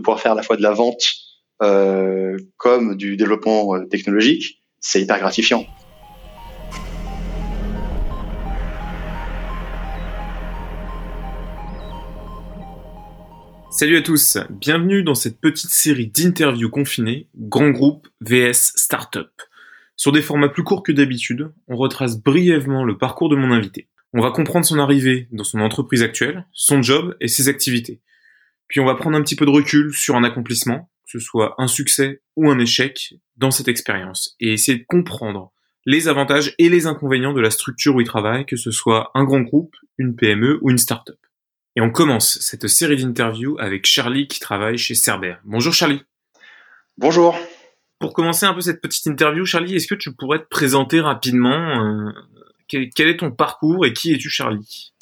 pouvoir faire à la fois de la vente euh, comme du développement euh, technologique, c'est hyper gratifiant. Salut à tous, bienvenue dans cette petite série d'interviews confinées, grand groupe vs startup. Sur des formats plus courts que d'habitude, on retrace brièvement le parcours de mon invité. On va comprendre son arrivée dans son entreprise actuelle, son job et ses activités. Puis on va prendre un petit peu de recul sur un accomplissement, que ce soit un succès ou un échec dans cette expérience, et essayer de comprendre les avantages et les inconvénients de la structure où il travaille, que ce soit un grand groupe, une PME ou une start-up. Et on commence cette série d'interviews avec Charlie qui travaille chez Cerber. Bonjour Charlie. Bonjour. Pour commencer un peu cette petite interview, Charlie, est-ce que tu pourrais te présenter rapidement euh, quel, est ton parcours et qui es-tu, Charlie?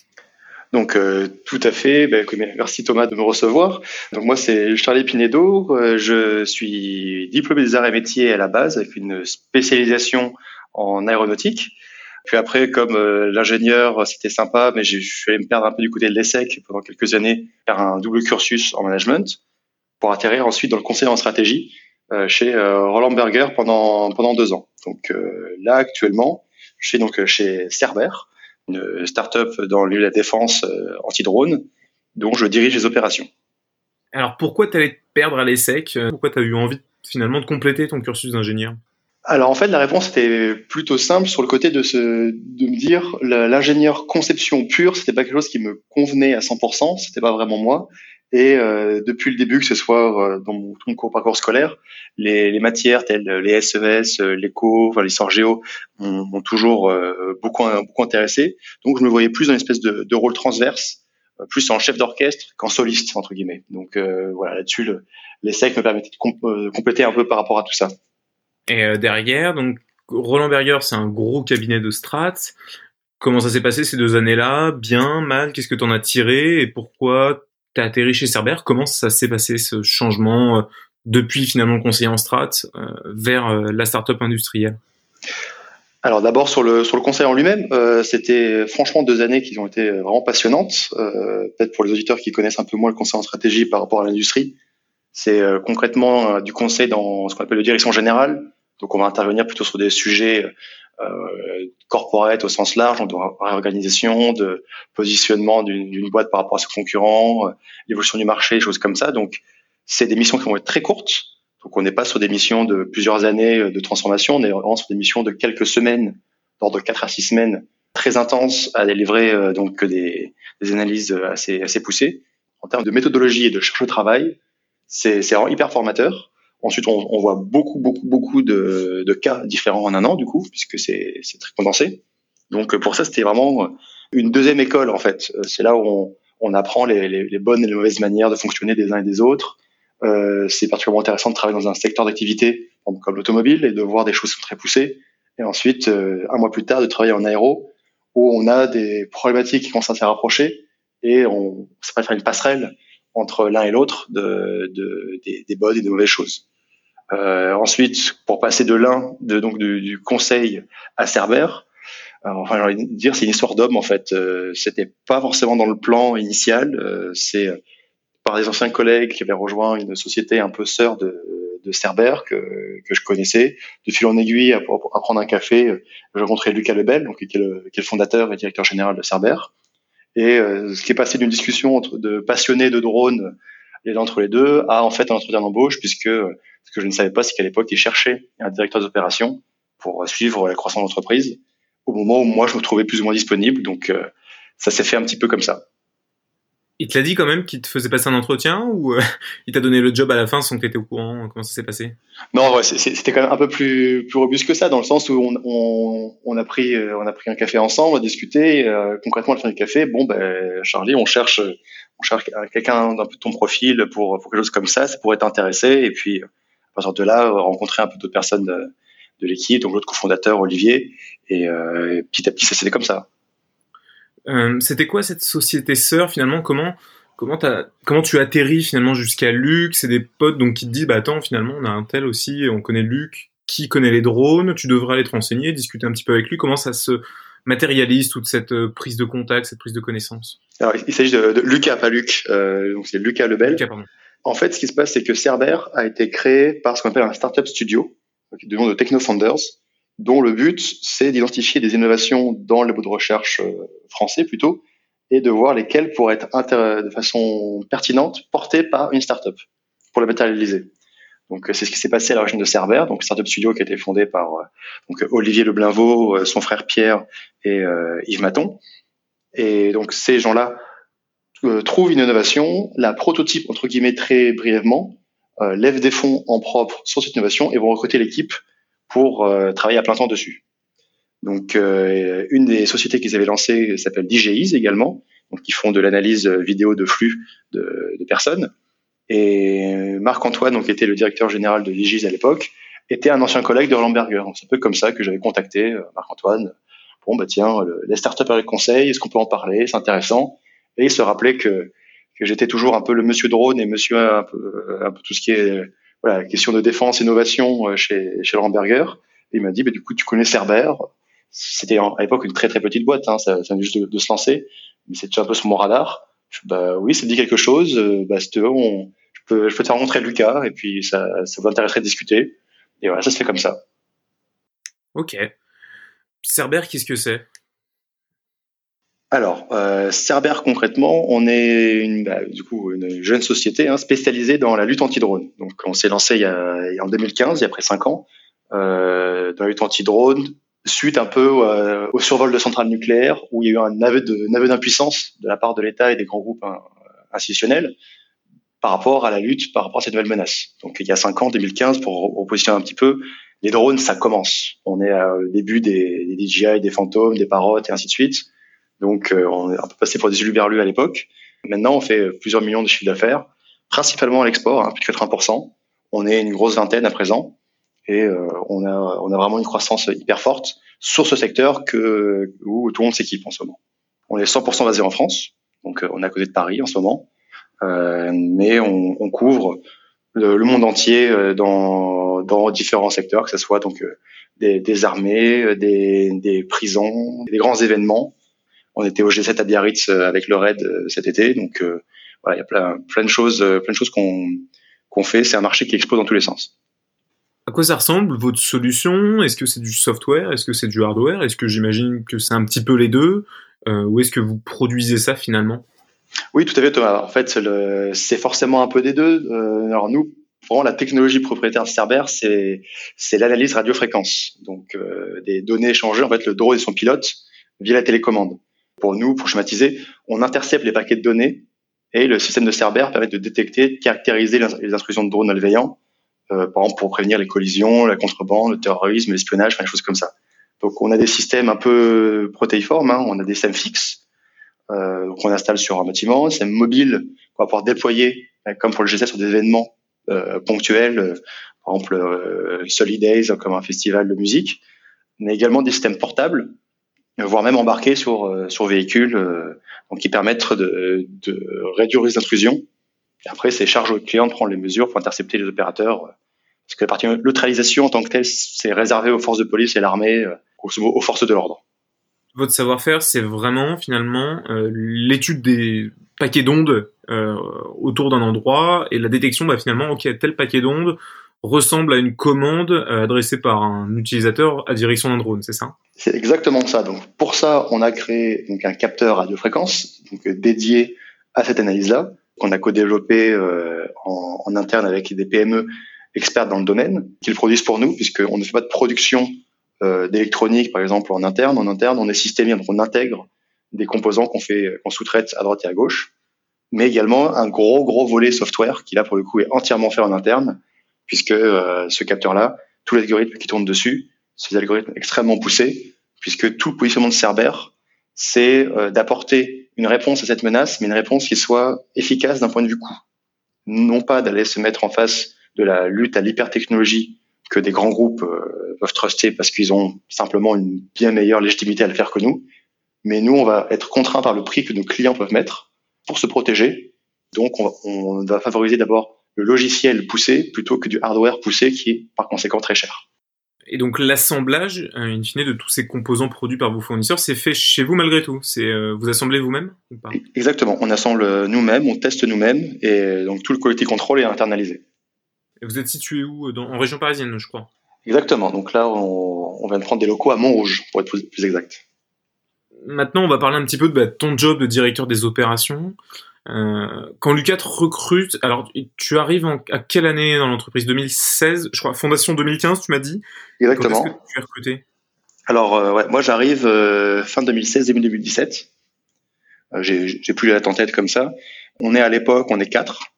Donc euh, tout à fait, ben, merci Thomas de me recevoir. Donc moi c'est Charlie Pinedo, euh, je suis diplômé des arts et métiers à la base avec une spécialisation en aéronautique. Puis après, comme euh, l'ingénieur, c'était sympa, mais je suis allé me perdre un peu du côté de l'ESSEC pendant quelques années, faire un double cursus en management, pour atterrir ensuite dans le conseil en stratégie chez Roland Berger pendant pendant deux ans. Donc là actuellement, je suis donc chez Cerber, une start-up dans le de la défense euh, anti-drone, dont je dirige les opérations. Alors pourquoi tu allais te perdre à l'ESSEC Pourquoi tu as eu envie finalement de compléter ton cursus d'ingénieur? Alors en fait, la réponse était plutôt simple sur le côté de, se, de me dire l'ingénieur conception pure, c'était pas quelque chose qui me convenait à 100%, c'était pas vraiment moi. Et euh, depuis le début, que ce soit euh, dans mon, tout mon parcours scolaire, les, les, matières telles les SES, e l'éco, enfin l'histoire géo, m'ont toujours euh, beaucoup, beaucoup intéressé. Donc je me voyais plus dans une espèce de, de rôle transverse, euh, plus en chef d'orchestre qu'en soliste entre guillemets. Donc voilà, là-dessus, le, l'ESSEC me permettait de compléter un peu par rapport à tout ça. Et derrière, donc Roland Berger, c'est un gros cabinet de strat. Comment ça s'est passé ces deux années-là? Bien, mal? Qu'est-ce que tu en as tiré? Et pourquoi tu as atterri chez Cerber. Comment ça s'est passé ce changement euh, depuis finalement le conseiller en strat euh, vers euh, la start-up industrielle? Alors d'abord sur le sur le conseil en lui-même, c'était franchement deux années qui ont été vraiment passionnantes. Peut-être pour les auditeurs qui connaissent un peu moins le conseil en stratégie par rapport à l'industrie, c'est concrètement du conseil dans ce qu'on appelle le direction générale. Donc on va intervenir plutôt sur des sujets corporate au sens large, de réorganisation, de positionnement d'une boîte par rapport à ses concurrents, euh, l'évolution du marché, choses comme ça. Donc, c'est des missions qui vont être très courtes. Donc, on n'est pas sur des missions de plusieurs années euh, de transformation, on est vraiment sur des missions de quelques semaines, d'ordre de 4 à 6 semaines, très intenses à délivrer donc des, des analyses assez, assez poussées. En termes de méthodologie et de charge de travail, c'est hyper formateur. Ensuite, on, on, voit beaucoup, beaucoup, beaucoup de, de, cas différents en un an, du coup, puisque c'est très condensé. Donc, pour ça, c'était vraiment une deuxième école, en fait. C'est là où on, on apprend les, les, bonnes et les mauvaises manières de fonctionner des uns et des autres. Euh, c'est particulièrement intéressant de travailler dans un secteur d'activité comme l'automobile et de voir des choses très poussées. Et ensuite, euh, un mois plus tard, de travailler en aéro, où on a des problématiques qui commencent à se et on, ça va faire une passerelle entre l'un et l'autre de, de, des, bonnes et des mauvaises choses. Euh, ensuite, pour passer de l'un, donc du, conseil à Cerber, euh, enfin, j'ai envie de dire, c'est une histoire d'homme en fait. Euh, C'était pas forcément dans le plan initial. Euh, c'est par des anciens collègues qui avaient rejoint une société un peu sœur de, de Cerber que, je connaissais. De fil en aiguille, à, à prendre un café, j'ai rencontré Lucas Lebel, donc qui est, le, qui est le fondateur et directeur général de Cerber. Et euh, ce qui est passé d'une discussion entre de passionnés de drones et entre les deux à en fait un entretien d'embauche puisque ce que je ne savais pas c'est qu'à l'époque ils cherchaient un directeur d'opération pour suivre la croissance de l'entreprise au moment où moi je me trouvais plus ou moins disponible donc euh, ça s'est fait un petit peu comme ça. Il te l'a dit quand même qu'il te faisait passer un entretien ou euh, il t'a donné le job à la fin sans que tu étais au courant Comment ça s'est passé? Non, c'était quand même un peu plus, plus robuste que ça, dans le sens où on, on, a, pris, euh, on a pris un café ensemble, on a discuté. Euh, concrètement, à la fin du café, bon, ben, Charlie, on cherche, on cherche quelqu'un d'un peu de ton profil pour, pour quelque chose comme ça, ça pourrait t'intéresser. Et puis, à partir de là, rencontrer un peu d'autres personnes de, l'équipe, donc l'autre cofondateur, Olivier. Et euh, petit à petit, ça s'est fait comme ça. Euh, c'était quoi cette société sœur finalement? Comment comment as, comment tu atterris finalement jusqu'à Luc? C'est des potes donc qui te disent bah attends finalement on a un tel aussi, on connaît Luc, qui connaît les drones, tu devrais aller te renseigner, discuter un petit peu avec lui. Comment ça se matérialise toute cette euh, prise de contact, cette prise de connaissance? Alors il s'agit de, Lucas, pas Luc. Euh, donc c'est Lucas Lebel. Lucas, pardon. En fait, ce qui se passe, c'est que Cerber a été créé par ce qu'on appelle un startup studio, du nom de Techno Founders, dont le but, c'est d'identifier des innovations dans les bouts de recherche euh, français plutôt, et de voir lesquelles pourraient être de façon pertinente portées par une startup pour la matérialiser. Donc c'est ce qui s'est passé à l'origine de Cerber, donc startup studio qui a été fondé par euh, donc Olivier Leblinvaux, euh, son frère Pierre et Yves Maton. Et donc ces gens-là trouvent une innovation, la prototype entre guillemets très brièvement, lèvent des fonds en propre sur cette innovation et vont recruter l'équipe pour euh, travailler à plein temps dessus. Donc, euh, une des sociétés qu'ils avaient lancées s'appelle DJIs également, donc qui font de l'analyse vidéo de flux de, de personnes. Et Marc-Antoine, donc, était le directeur général de DJIs à l'époque, était un ancien collègue de Roland Berger. C'est un peu comme ça que j'avais contacté euh, Marc-Antoine. Bon, bah tiens, les startups avec conseil, est-ce qu'on peut en parler? C'est intéressant. Et il se rappelait que, que j'étais toujours un peu le monsieur drone et monsieur un peu, un peu tout ce qui est voilà, question de défense, innovation euh, chez, chez Laurent Berger. il m'a dit, bah, du coup, tu connais Cerber. C'était à l'époque une très très petite boîte, hein, ça, ça juste de, se lancer, mais c'était un peu sur mon radar. Je, bah oui, ça me dit quelque chose. Euh, bah, si on, je, peux, je peux te faire rencontrer Lucas, et puis ça, ça vous intéresserait de discuter. Et voilà, ça se fait comme ça. Ok. Cerber, qu'est-ce que c'est? Alors, euh, Cerber concrètement, on est une, bah, du coup une jeune société hein, spécialisée dans la lutte anti-drone. Donc, on s'est lancé il y a, en 2015, il y a près cinq ans, euh, dans la lutte anti-drone, suite un peu euh, au survol de centrales nucléaires, où il y a eu un aveu d'impuissance de la part de l'État et des grands groupes hein, institutionnels par rapport à la lutte, par rapport à cette nouvelle menace. Donc, il y a cinq ans, 2015, pour repositionner un petit peu, les drones, ça commence. On est au début des, des DJI, des fantômes, des parottes et ainsi de suite. Donc, euh, on est un peu passé pour des uluberlus à l'époque. Maintenant, on fait plusieurs millions de chiffres d'affaires, principalement à l'export, hein, plus de 80%. On est une grosse vingtaine à présent et euh, on, a, on a vraiment une croissance hyper forte sur ce secteur que, où tout le monde s'équipe en ce moment. On est 100% basé en France, donc euh, on est à côté de Paris en ce moment, euh, mais on, on couvre le, le, monde entier dans, dans différents secteurs, que ce soit donc des, des armées, des, des prisons, des grands événements on était au G7 à Biarritz euh, avec le RAID euh, cet été. Donc euh, voilà, il y a plein, plein de choses, plein de choses qu'on qu'on fait. C'est un marché qui explose dans tous les sens. À quoi ça ressemble votre solution? Est-ce que c'est du software? Est-ce que c'est du hardware? Est-ce que j'imagine que c'est un petit peu les deux? Euh, Ou est-ce que vous produisez ça finalement? Oui, tout à fait Thomas. En fait, c'est forcément un peu des deux. Euh, alors nous, vraiment la technologie propriétaire de Cerber, c'est c'est l'analyse radiofréquence. Donc euh, des données échangées. En fait, le drone et son pilote via la télécommande. Pour nous, pour schématiser, on intercepte les paquets de données et le système de Cerber permet de détecter, de caractériser les intrusions de drones malveillants, euh, par exemple pour prévenir les collisions, la contrebande, le terrorisme, l'espionnage, enfin, des choses comme ça. Donc on a des systèmes un peu protéiformes, hein. on a des systèmes fixes euh, qu'on installe sur un bâtiment, systèmes mobiles qu'on va pouvoir déployer, euh, comme pour le GSS, sur des événements euh, ponctuels, euh, par exemple euh, Solid Days, comme un festival de musique, mais également des systèmes portables voire même embarqués sur euh, sur véhicules, euh, donc qui permettent de, de réduire les intrusions. Après, c'est charge au client de prendre les mesures pour intercepter les opérateurs. Parce que la partie neutralisation en tant que telle, c'est réservé aux forces de police et l'armée, euh, aux forces de l'ordre. Votre savoir-faire, c'est vraiment finalement euh, l'étude des paquets d'ondes euh, autour d'un endroit et la détection, bah, finalement, ok, tel paquet d'ondes, ressemble à une commande euh, adressée par un utilisateur à direction d'un drone, c'est ça? C'est exactement ça. Donc pour ça, on a créé donc un capteur radiofréquence donc euh, dédié à cette analyse-là qu'on a co-développé euh, en, interne avec des PME experts dans le domaine qui le produisent pour nous puisqu'on ne fait pas de production euh, d'électronique par exemple en interne. En interne, on est systémique, donc on intègre des composants qu'on fait qu'on sous-traite à droite et à gauche, mais également un gros gros volet software qui là pour le coup est entièrement fait en interne puisque euh, ce capteur-là, tous les algorithmes qui tournent dessus, des algorithmes extrêmement poussés, puisque tout le positionnement de Cerber, c'est euh, d'apporter une réponse à cette menace, mais une réponse qui soit efficace d'un point de vue coût. Non pas d'aller se mettre en face de la lutte à l'hypertechnologie que des grands groupes euh, peuvent truster parce qu'ils ont simplement une bien meilleure légitimité à le faire que nous. Mais nous, on va être contraints par le prix que nos clients peuvent mettre pour se protéger. Donc, on, on va favoriser d'abord le logiciel poussé plutôt que du hardware poussé qui est par conséquent très cher. Et donc l'assemblage, euh, in fine, de tous ces composants produits par vos fournisseurs, c'est fait chez vous malgré tout? C'est euh, vous assemblez vous-même ou pas? Exactement. On assemble nous-mêmes, on teste nous-mêmes, et donc tout le quality control est internalisé. Et vous êtes situé où dans, En région parisienne, je crois? Exactement. Donc là, on, on vient de prendre des locaux à Montrouge, pour être plus, exact. Maintenant, on va parler un petit peu de bah, ton job de directeur des opérations. Euh, quand Lucas te recrute, alors tu arrives à quelle année dans l'entreprise? 2016, je crois, fondation 2015, tu m'as dit? Exactement. Quand est-ce que tu es recruté? Alors euh, ouais, moi j'arrive euh, fin 2016 début 2017. J'ai plus la tête en tête comme ça. On est à l'époque, on est quatre.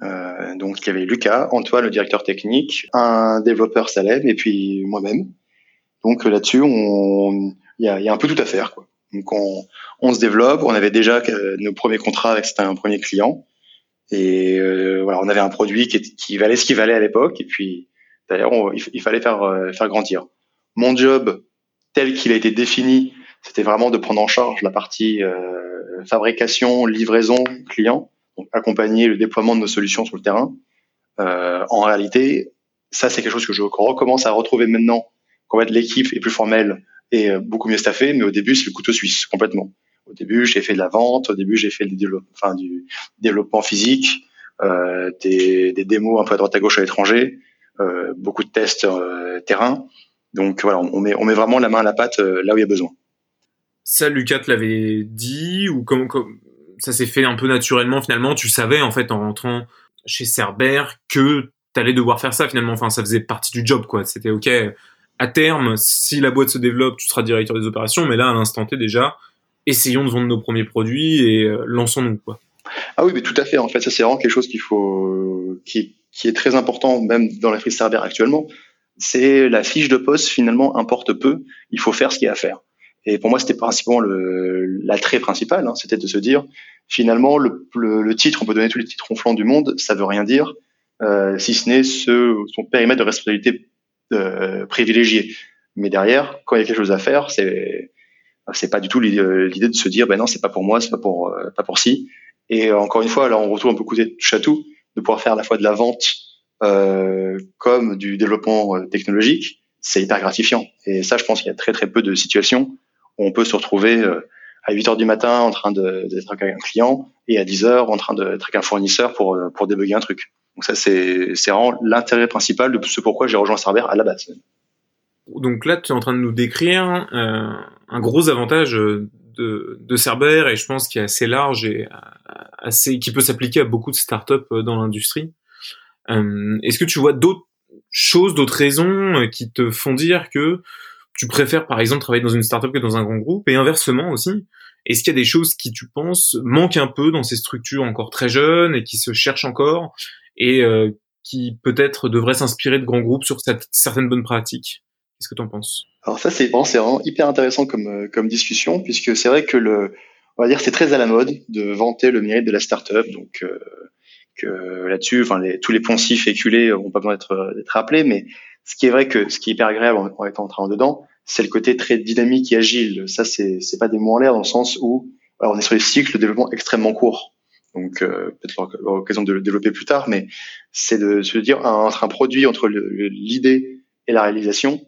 donc il y avait Lucas, Antoine le directeur technique, un développeur Salem et puis moi-même. Donc là-dessus, il y a, y a un peu tout à faire quoi. Donc on, on se développe. On avait déjà euh, nos premiers contrats avec un premier client. Et euh, voilà, on avait un produit qui, qui valait ce qu'il valait à l'époque. Et puis, d'ailleurs, il, fallait faire, euh, faire grandir. Mon job, tel qu'il a été défini, c'était vraiment de prendre en charge la partie fabrication, livraison, client, donc accompagner le déploiement de nos solutions sur le terrain. en réalité, ça, c'est quelque chose que je recommence à retrouver maintenant quand l'équipe est plus formelle et beaucoup mieux staffée. Mais au début, c'est le couteau suisse complètement. Au début, j'ai fait de la vente. Au début, j'ai fait du, développement physique, euh, des, démos un peu à droite à gauche à l'étranger, euh, beaucoup de tests euh, terrain. Donc voilà, on met, vraiment la main à la pâte euh, là où il y a besoin. Ça, Lucas te l'avait dit ou comment, ça s'est fait un peu naturellement finalement Tu savais en fait en rentrant chez Cerber que tu allais devoir faire ça finalement. Enfin, ça faisait partie du job quoi. C'était ok. À terme, si la boîte se développe, tu seras directeur des opérations. Mais là, à l'instant T déjà, essayons de vendre nos premiers produits et euh, lançons-nous quoi. Ah oui, mais tout à fait. En fait, ça c'est vraiment quelque chose qu'il faut, qui, est très important même dans la frise Cerber actuellement. C'est la fiche de poste finalement importe peu. Il faut faire ce qu'il y a à faire. Et pour moi, c'était principalement l'attrait principal. Hein, c'était de se dire finalement le, le, titre, on peut donner tous les titres ronflants du monde, ça veut rien dire euh, si ce n'est ce, son périmètre de responsabilité euh, privilégié. Mais derrière, quand il y a quelque chose à faire, c'est c'est pas du tout euh, l'idée de se dire ben non c'est pas pour moi c'est pas pour euh, pas pour si. Et euh, encore une fois là on retrouve un peu côté chatou de pouvoir faire à la fois de la vente euh, comme du développement technologique c'est hyper gratifiant. Et ça je pense qu'il y a très très peu de situations où on peut se retrouver à 8 heures du matin en train d'être avec un client et à 10 heures en train d'être avec un fournisseur pour pour débugger un truc donc ça c'est vraiment l'intérêt principal de ce pourquoi j'ai rejoint Cerber à la base. Donc là, tu es en train de nous décrire euh, un gros avantage euh, de, de Cerber et je pense qu'il est assez large et euh, assez qui peut s'appliquer à beaucoup de startups dans l'industrie. Est-ce que tu vois d'autres choses, d'autres raisons qui te font dire que tu préfères par exemple travailler dans une startup que dans un grand groupe? Et inversement aussi Est-ce qu'il y a des choses qui tu penses manquent un peu dans ces structures encore très jeunes et qui se cherchent encore? Et qui peut-être devraient s'inspirer de grands groupes sur cette, certaines bonnes pratiques Qu'est-ce que tu en penses? Alors ça, c'est vraiment, hyper intéressant comme, euh, comme discussion, puisque c'est vrai que le, on va dire, c'est très à la mode de vanter le mérite de la startup. Donc, euh, que là-dessus, enfin, les, tous les poncifs éculés n'ont pas besoin d'être rappelés, mais ce qui est vrai que ce qui est hyper agréable en, étant en train dedans, c'est le côté très dynamique et agile. Ça, c'est c'est pas des mots en l'air dans le sens où on est sur des cycles de développement extrêmement courts. Donc euh, peut-être l'occasion de le développer plus tard, mais c'est de se dire entre un produit, entre l'idée et la réalisation,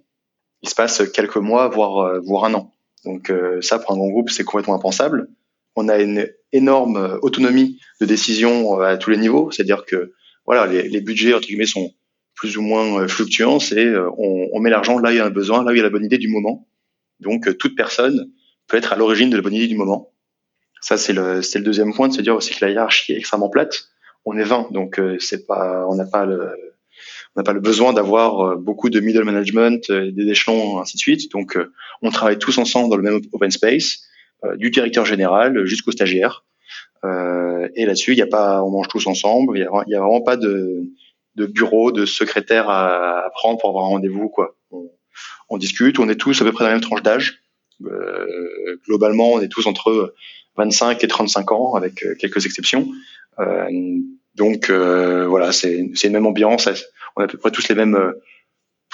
il se passe quelques mois, voire, euh, voire un an. Donc euh, ça, pour un grand groupe, c'est complètement impensable. On a une énorme euh, autonomie de décision à tous les niveaux, c'est-à-dire que voilà, les, budgets entre guillemets sont plus ou moins fluctuants. C'est on, on, met l'argent là où il y a un besoin, là où il y a la bonne idée du moment. Donc toute personne peut être à l'origine de la bonne idée du moment. Ça c'est le c'est le deuxième point de se dire aussi que la hiérarchie est extrêmement plate. On est 20, donc c'est pas on n'a pas le on n'a pas le besoin d'avoir euh, beaucoup de middle management, euh, des échelons, ainsi de suite. Donc, euh, on travaille tous ensemble dans le même open space, du directeur général jusqu'au stagiaire. et là-dessus, il y a pas, on mange tous ensemble. Il y a, vraiment pas de, de bureau, de secrétaire à, à prendre pour avoir un rendez-vous. Quoi. On, on, discute. On est tous à peu près dans la même tranche d'âge. Euh, globalement, on est tous entre 25 et 35 ans, avec quelques exceptions. Euh, donc euh, voilà, c'est une même ambiance on a à peu près tous les mêmes euh,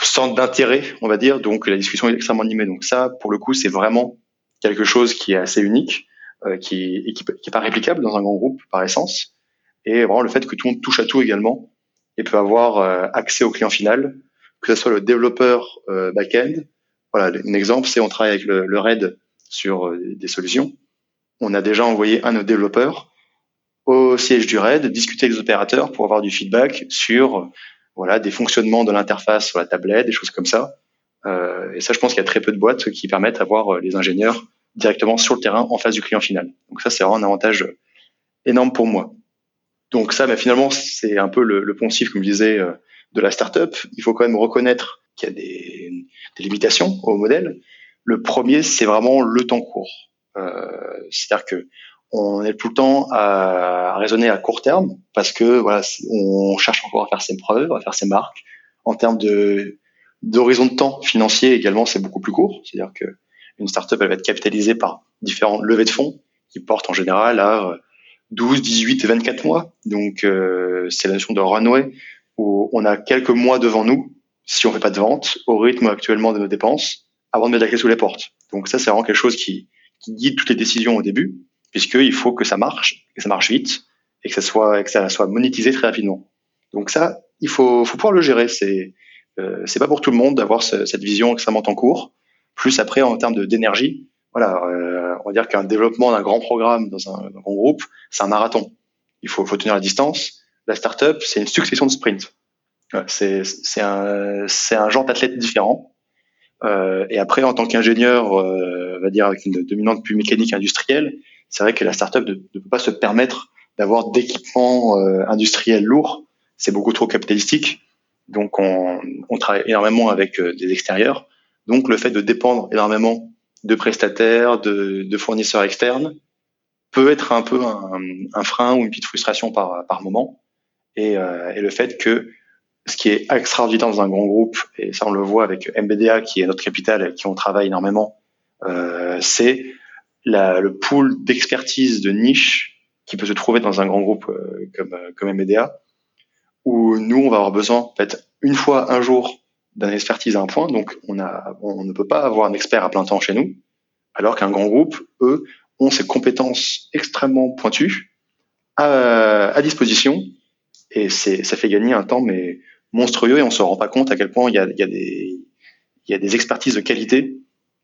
centres d'intérêt, on va dire. Donc la discussion est extrêmement animée. Donc ça, pour le coup, c'est vraiment quelque chose qui est assez unique, euh, qui, et qui, pas réplicable dans un grand groupe par essence. Et vraiment le fait que tout le monde touche à tout également et peut avoir euh, accès au client final, que ce soit le développeur euh, back-end. Voilà, un exemple, c'est on travaille avec le, le RAID sur euh, des solutions. On a déjà envoyé un de nos développeurs au siège du RAID, discuter avec les opérateurs pour avoir du feedback sur voilà des fonctionnements de l'interface sur la tablette, des choses comme ça. Euh, et ça, je pense qu'il y a très peu de boîtes qui permettent d'avoir les ingénieurs directement sur le terrain en face du client final. Donc ça, c'est vraiment un avantage énorme pour moi. Donc ça, mais finalement, c'est un peu le, poncif, comme je disais, de la startup. Il faut quand même reconnaître qu'il y a des, limitations au modèle. Le premier, c'est vraiment le temps court. Euh, C'est-à-dire que on est tout le temps à, raisonner à court terme parce que voilà, on cherche encore à faire ses preuves, à faire ses marques. En termes de d'horizon de temps financier également, c'est beaucoup plus court. C'est-à-dire que une startup elle va être capitalisée par différentes levées de fonds qui portent en général à 12, 18 et 24 mois. Donc euh, c'est la notion de runway où on a quelques mois devant nous si on fait pas de vente au rythme actuellement de nos dépenses avant de mettre la clé sous les portes. Donc ça c'est vraiment quelque chose qui, qui guide toutes les décisions au début puisqu'il faut que ça marche, que ça marche vite et que ça soit que ça soit monétisé très rapidement. Donc ça il faut, faut pouvoir le gérer. C'est euh, c'est pas pour tout le monde d'avoir ce, cette vision extrêmement en cours. Plus après en termes d'énergie, voilà, euh, on va dire qu'un développement d'un grand programme dans un, grand groupe, c'est un marathon. Il faut, faut tenir la distance. La startup, c'est une succession de sprints. C'est un, un genre d'athlète différent. Euh, et après, en tant qu'ingénieur, euh, va dire avec une dominante plus mécanique industrielle, c'est vrai que la startup ne, ne peut pas se permettre d'avoir d'équipements euh, industriels lourds. C'est beaucoup trop capitalistique. Donc, on, on travaille énormément avec euh, des extérieurs. Donc, le fait de dépendre énormément de prestataires, de, fournisseurs externes, peut être un peu un, frein ou une petite frustration par, moment. Et, le fait que ce qui est extraordinaire dans un grand groupe, et ça on le voit avec MBDA qui est notre capital et qui on travaille énormément, euh, c'est le pool d'expertise de niche qui peut se trouver dans un grand groupe euh, comme, comme MBDA, où nous on va avoir besoin peut-être une fois un jour d'une expertise à un point, donc on, ne peut pas avoir un expert à plein temps chez nous, alors qu'un grand groupe, eux, ont ces compétences extrêmement pointues à, à disposition et ça fait gagner un temps mais monstrueux et on se rend pas compte à quel point il y a, des expertises de qualité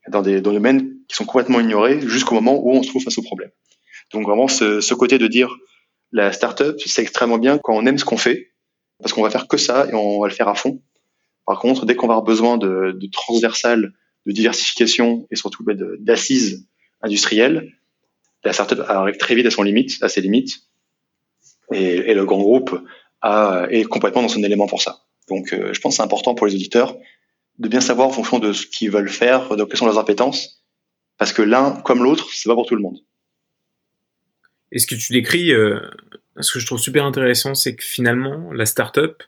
dans des, domaines qui sont complètement ignorés jusqu'au moment où on se trouve face au problème. Donc vraiment ce, côté de dire la startup c'est extrêmement bien quand on aime ce qu'on fait parce qu'on va faire que ça et on va le faire à fond. Par contre, dès qu'on va avoir besoin de, transversal, de diversification et surtout d'assises industrielles, la startup arrive très vite à ses limites et le grand groupe est complètement dans son élément pour ça. Donc, euh, je pense que c'est important pour les auditeurs de bien savoir en fonction de ce qu'ils veulent faire, de quelles sont leurs appétences, parce que l'un comme l'autre, c'est pas pour tout le monde. Et ce que tu décris, euh, ce que je trouve super intéressant, c'est que finalement, la startup,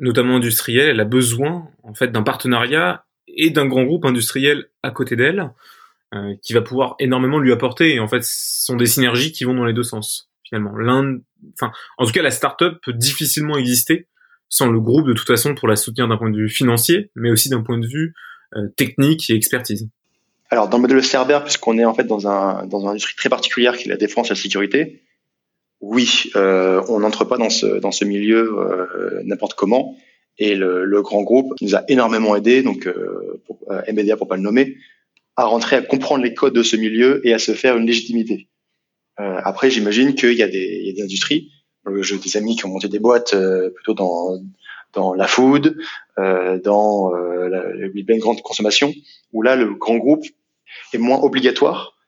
notamment industrielle, elle a besoin en fait d'un partenariat et d'un grand groupe industriel à côté d'elle, euh, qui va pouvoir énormément lui apporter. Et en fait, ce sont des synergies qui vont dans les deux sens finalement. L'un, enfin, en tout cas, la startup peut difficilement exister sans le groupe de toute façon pour la soutenir d'un point de vue financier, mais aussi d'un point de vue euh, technique et expertise. Alors dans le modèle Cerber, puisqu'on est en fait dans un dans une industrie très particulière qui est la défense et la sécurité, oui, euh, on n'entre pas dans ce dans ce milieu euh, n'importe comment. Et le, le, grand groupe nous a énormément aidé, donc euh, pour, euh, MBDA pour pas le nommer, à rentrer à comprendre les codes de ce milieu et à se faire une légitimité. Euh, après, j'imagine qu'il y y a des industries. J'ai des amis qui ont monté des boîtes euh, plutôt dans dans la food, euh, dans euh, la, les grande consommation, où là le grand groupe est moins obligatoire,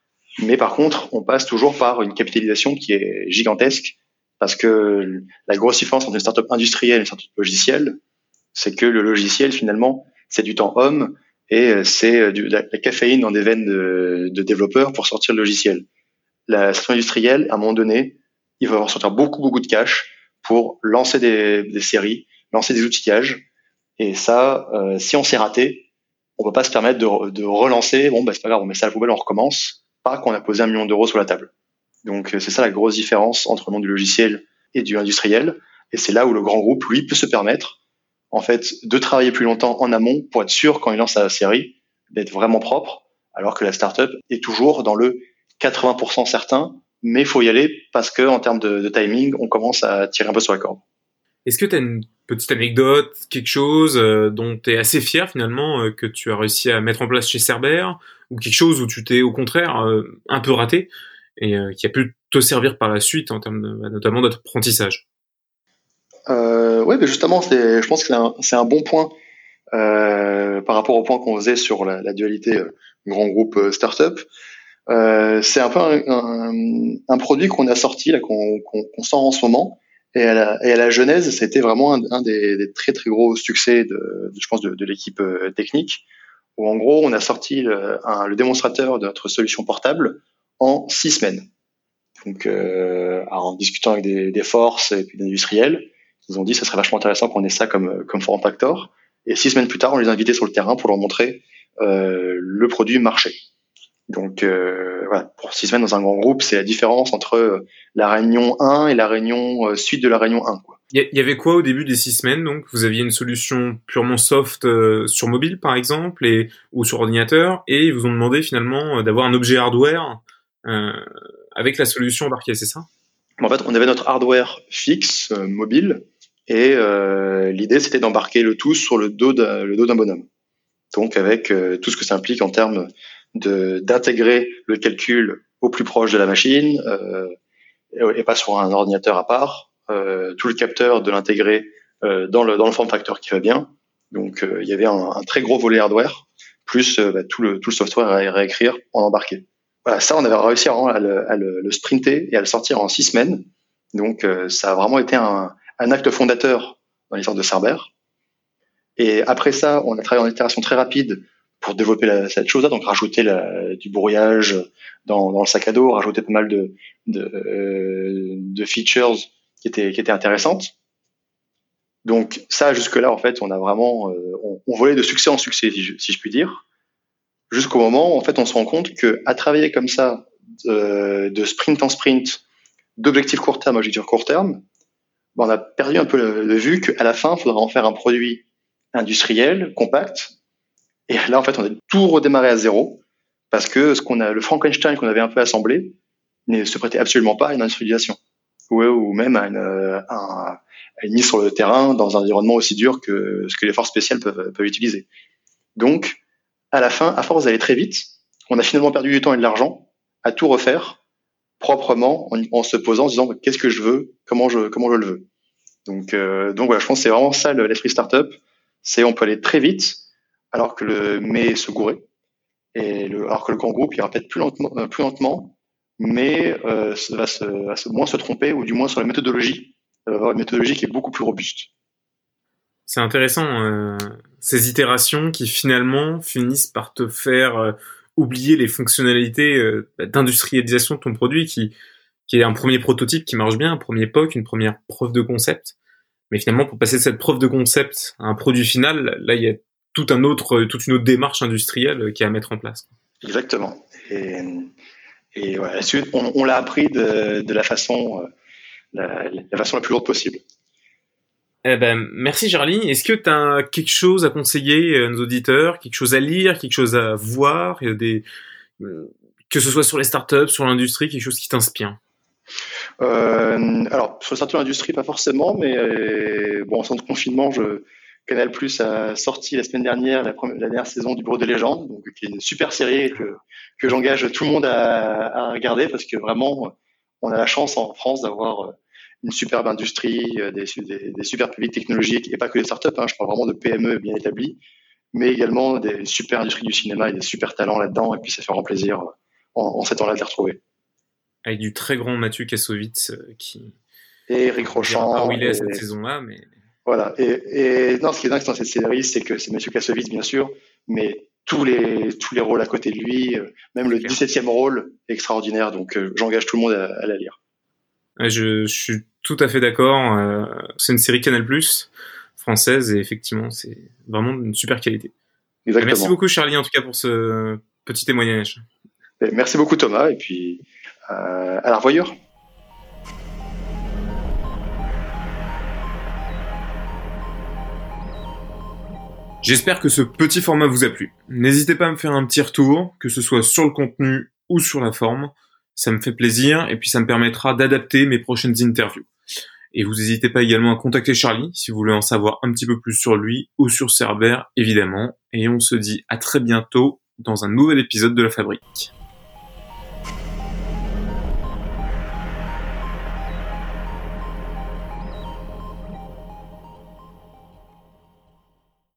mais par contre on passe toujours par une capitalisation qui est gigantesque, parce que la grosse différence entre une startup industrielle et une startup logicielle, c'est que le logiciel finalement c'est du temps homme et c'est la, la, caféine dans des veines de, de développeurs pour sortir le logiciel la station industrielle, à un moment donné, il va avoir sortir beaucoup, beaucoup de cash pour lancer des, des séries, lancer des outillages. Et ça, euh, si on s'est raté, on peut pas se permettre de, de relancer. Bon, bah, c'est pas grave, on met ça à la poubelle, on recommence. Pas qu'on a posé un million d'euros sur la table. Donc, euh, c'est ça la grosse différence entre le monde du logiciel et du industriel. Et c'est là où le grand groupe, lui, peut se permettre, en fait, de travailler plus longtemps en amont pour être sûr, quand il lance sa série, d'être vraiment propre, alors que la startup est toujours dans le 80% certain, mais il faut y aller parce que en termes de, de, timing, on commence à tirer un peu sur la corde. Est-ce que tu as une petite anecdote, quelque chose euh, dont tu es assez fier finalement euh, que tu as réussi à mettre en place chez Cerber ou quelque chose où tu t'es au contraire euh, un peu raté et qui a pu te servir par la suite en termes de, bah, notamment d'apprentissage? Oui, mais justement, je pense que c'est un, bon point par rapport au point qu'on faisait sur la, dualité grand groupe startup. C'est un peu un, produit qu'on a sorti, qu'on sort en ce moment, et à la, et à la genèse, c'était vraiment un, un des, des, très très gros succès de, je pense, de, de l'équipe euh, technique, où en gros, on a sorti le, un, le, démonstrateur de notre solution portable en six semaines. Donc, euh, en discutant avec des, des forces et puis d'industriels, ils ont dit que ça serait vachement intéressant qu'on ait ça comme, comme form. Et six semaines plus tard, on les a invités sur le terrain pour leur montrer euh, le produit marché. Donc euh, voilà, pour six semaines dans un grand groupe, c'est la différence entre euh, la réunion 1 et la réunion euh, suite de la réunion 1. Il y avait quoi au début des six semaines Donc? Vous aviez une solution purement soft sur mobile par exemple et ou sur ordinateur et ils vous ont demandé finalement d'avoir un objet hardware avec la solution embarquée, c'est ça? En fait, on avait notre hardware fixe mobile et l'idée c'était d'embarquer le tout sur le dos d'un bonhomme. Donc avec tout ce que ça implique en termes d'intégrer le calcul au plus proche de la machine euh, et, pas sur un ordinateur à part. Euh, tout le capteur de l'intégrer euh, dans le dans le form factor qui va bien. Donc euh, il y avait un, un, très gros volet hardware plus bah, tout le tout le software à réécrire en embarqué. Voilà, ça on avait réussi à, le, à le, le, sprinter et à le sortir en six semaines. Donc euh, ça a vraiment été un, un acte fondateur dans l'histoire de Cerber. Et après ça, on a travaillé en itération très rapide pour développer la, cette chose-là, donc rajouter la, du brouillage dans, dans, le sac à dos, rajouter pas mal de, de, euh, de features qui étaient, qui étaient intéressantes. Donc ça, jusque-là, en fait, on a vraiment, euh, on, volait de succès en succès, si je, puis dire, jusqu'au moment où, en fait, on se rend compte que à travailler comme ça, de, de sprint en sprint, d'objectifs court terme à court terme, ben, on a perdu un peu de vue qu'à la fin, il faudra en faire un produit industriel, compact, et là, en fait, on a tout redémarré à zéro parce que ce qu'on a, le Frankenstein qu'on avait un peu assemblé ne se prêtait absolument pas à une industrialisation ou, même à une, à, à une, mise sur le terrain dans un environnement aussi dur que ce que les forces spéciales peuvent, peuvent utiliser. Donc, à la fin, à force d'aller très vite, on a finalement perdu du temps et de l'argent à tout refaire proprement en, se posant en se disant qu'est-ce que je veux, comment je, comment je le veux. Donc, euh, donc voilà, je pense que c'est vraiment ça l'esprit startup, c'est on peut aller très vite alors que le mais se gourait. Et alors que le grand groupe ira peut-être plus lentement, euh, plus lentement, mais euh, va, se, va se, moins se tromper, ou du moins sur la méthodologie, va avoir une méthodologie qui est beaucoup plus robuste. C'est intéressant, euh, ces itérations qui finalement finissent par te faire euh, oublier les fonctionnalités euh, d'industrialisation de ton produit, qui, qui est un premier prototype qui marche bien, un premier POC, une première preuve de concept. Mais finalement, pour passer cette preuve de concept à un produit final, là, il y a tout un autre, toute une autre démarche industrielle qui est à mettre en place. Exactement. Et, et voilà, on, on l'a appris de, de, la façon, euh, la, la, façon la plus lourde possible. Eh ben, merci Charlie. Est-ce que tu as quelque chose à conseiller à nos auditeurs, quelque chose à lire, quelque chose à voir, des, que ce soit sur les startups, sur l'industrie, quelque chose qui t'inspire? Euh, alors, sur les startups l'industrie, pas forcément, mais euh, bon, en centre de confinement, je, Canal Plus a sorti la semaine dernière la, première, la dernière saison du Bureau des légendes, donc qui est une super série que, que j'engage tout le monde à, à, regarder parce que vraiment, on a la chance en France d'avoir une superbe industrie, des, des, des super publics technologiques et pas que des startups. Hein, je parle vraiment de PME bien établies, mais également des super industries du cinéma et des super talents là-dedans. Et puis ça fait vraiment plaisir en, en ces temps-là de les retrouver. Avec du très grand Mathieu Kassovitz euh, qui et Eric Rochant. Ah oui, il est cette saison-là, mais voilà. Et, et non, ce qui est dingue dans cette série, c'est que c'est Monsieur Kassovitz, bien sûr, mais tous les tous les rôles à côté de lui, euh, même le 17e rôle extraordinaire. Donc, euh, j'engage tout le monde à, à la lire. Je, je, suis tout à fait d'accord. Euh, c'est une série Canal Plus française et effectivement, c'est vraiment une super qualité. Exactement. Merci beaucoup, Charlie, en tout cas, pour ce petit témoignage. Merci beaucoup, Thomas, et puis à la revoyure. J'espère que ce petit format vous a plu. N'hésitez pas à me faire un petit retour, que ce soit sur le contenu ou sur la forme. Ça me fait plaisir et puis ça me permettra d'adapter mes prochaines interviews. Et vous n'hésitez pas également à contacter Charlie si vous voulez en savoir un petit peu plus sur lui ou sur Cerber, évidemment. Et on se dit à très bientôt dans un nouvel épisode de La Fabrique.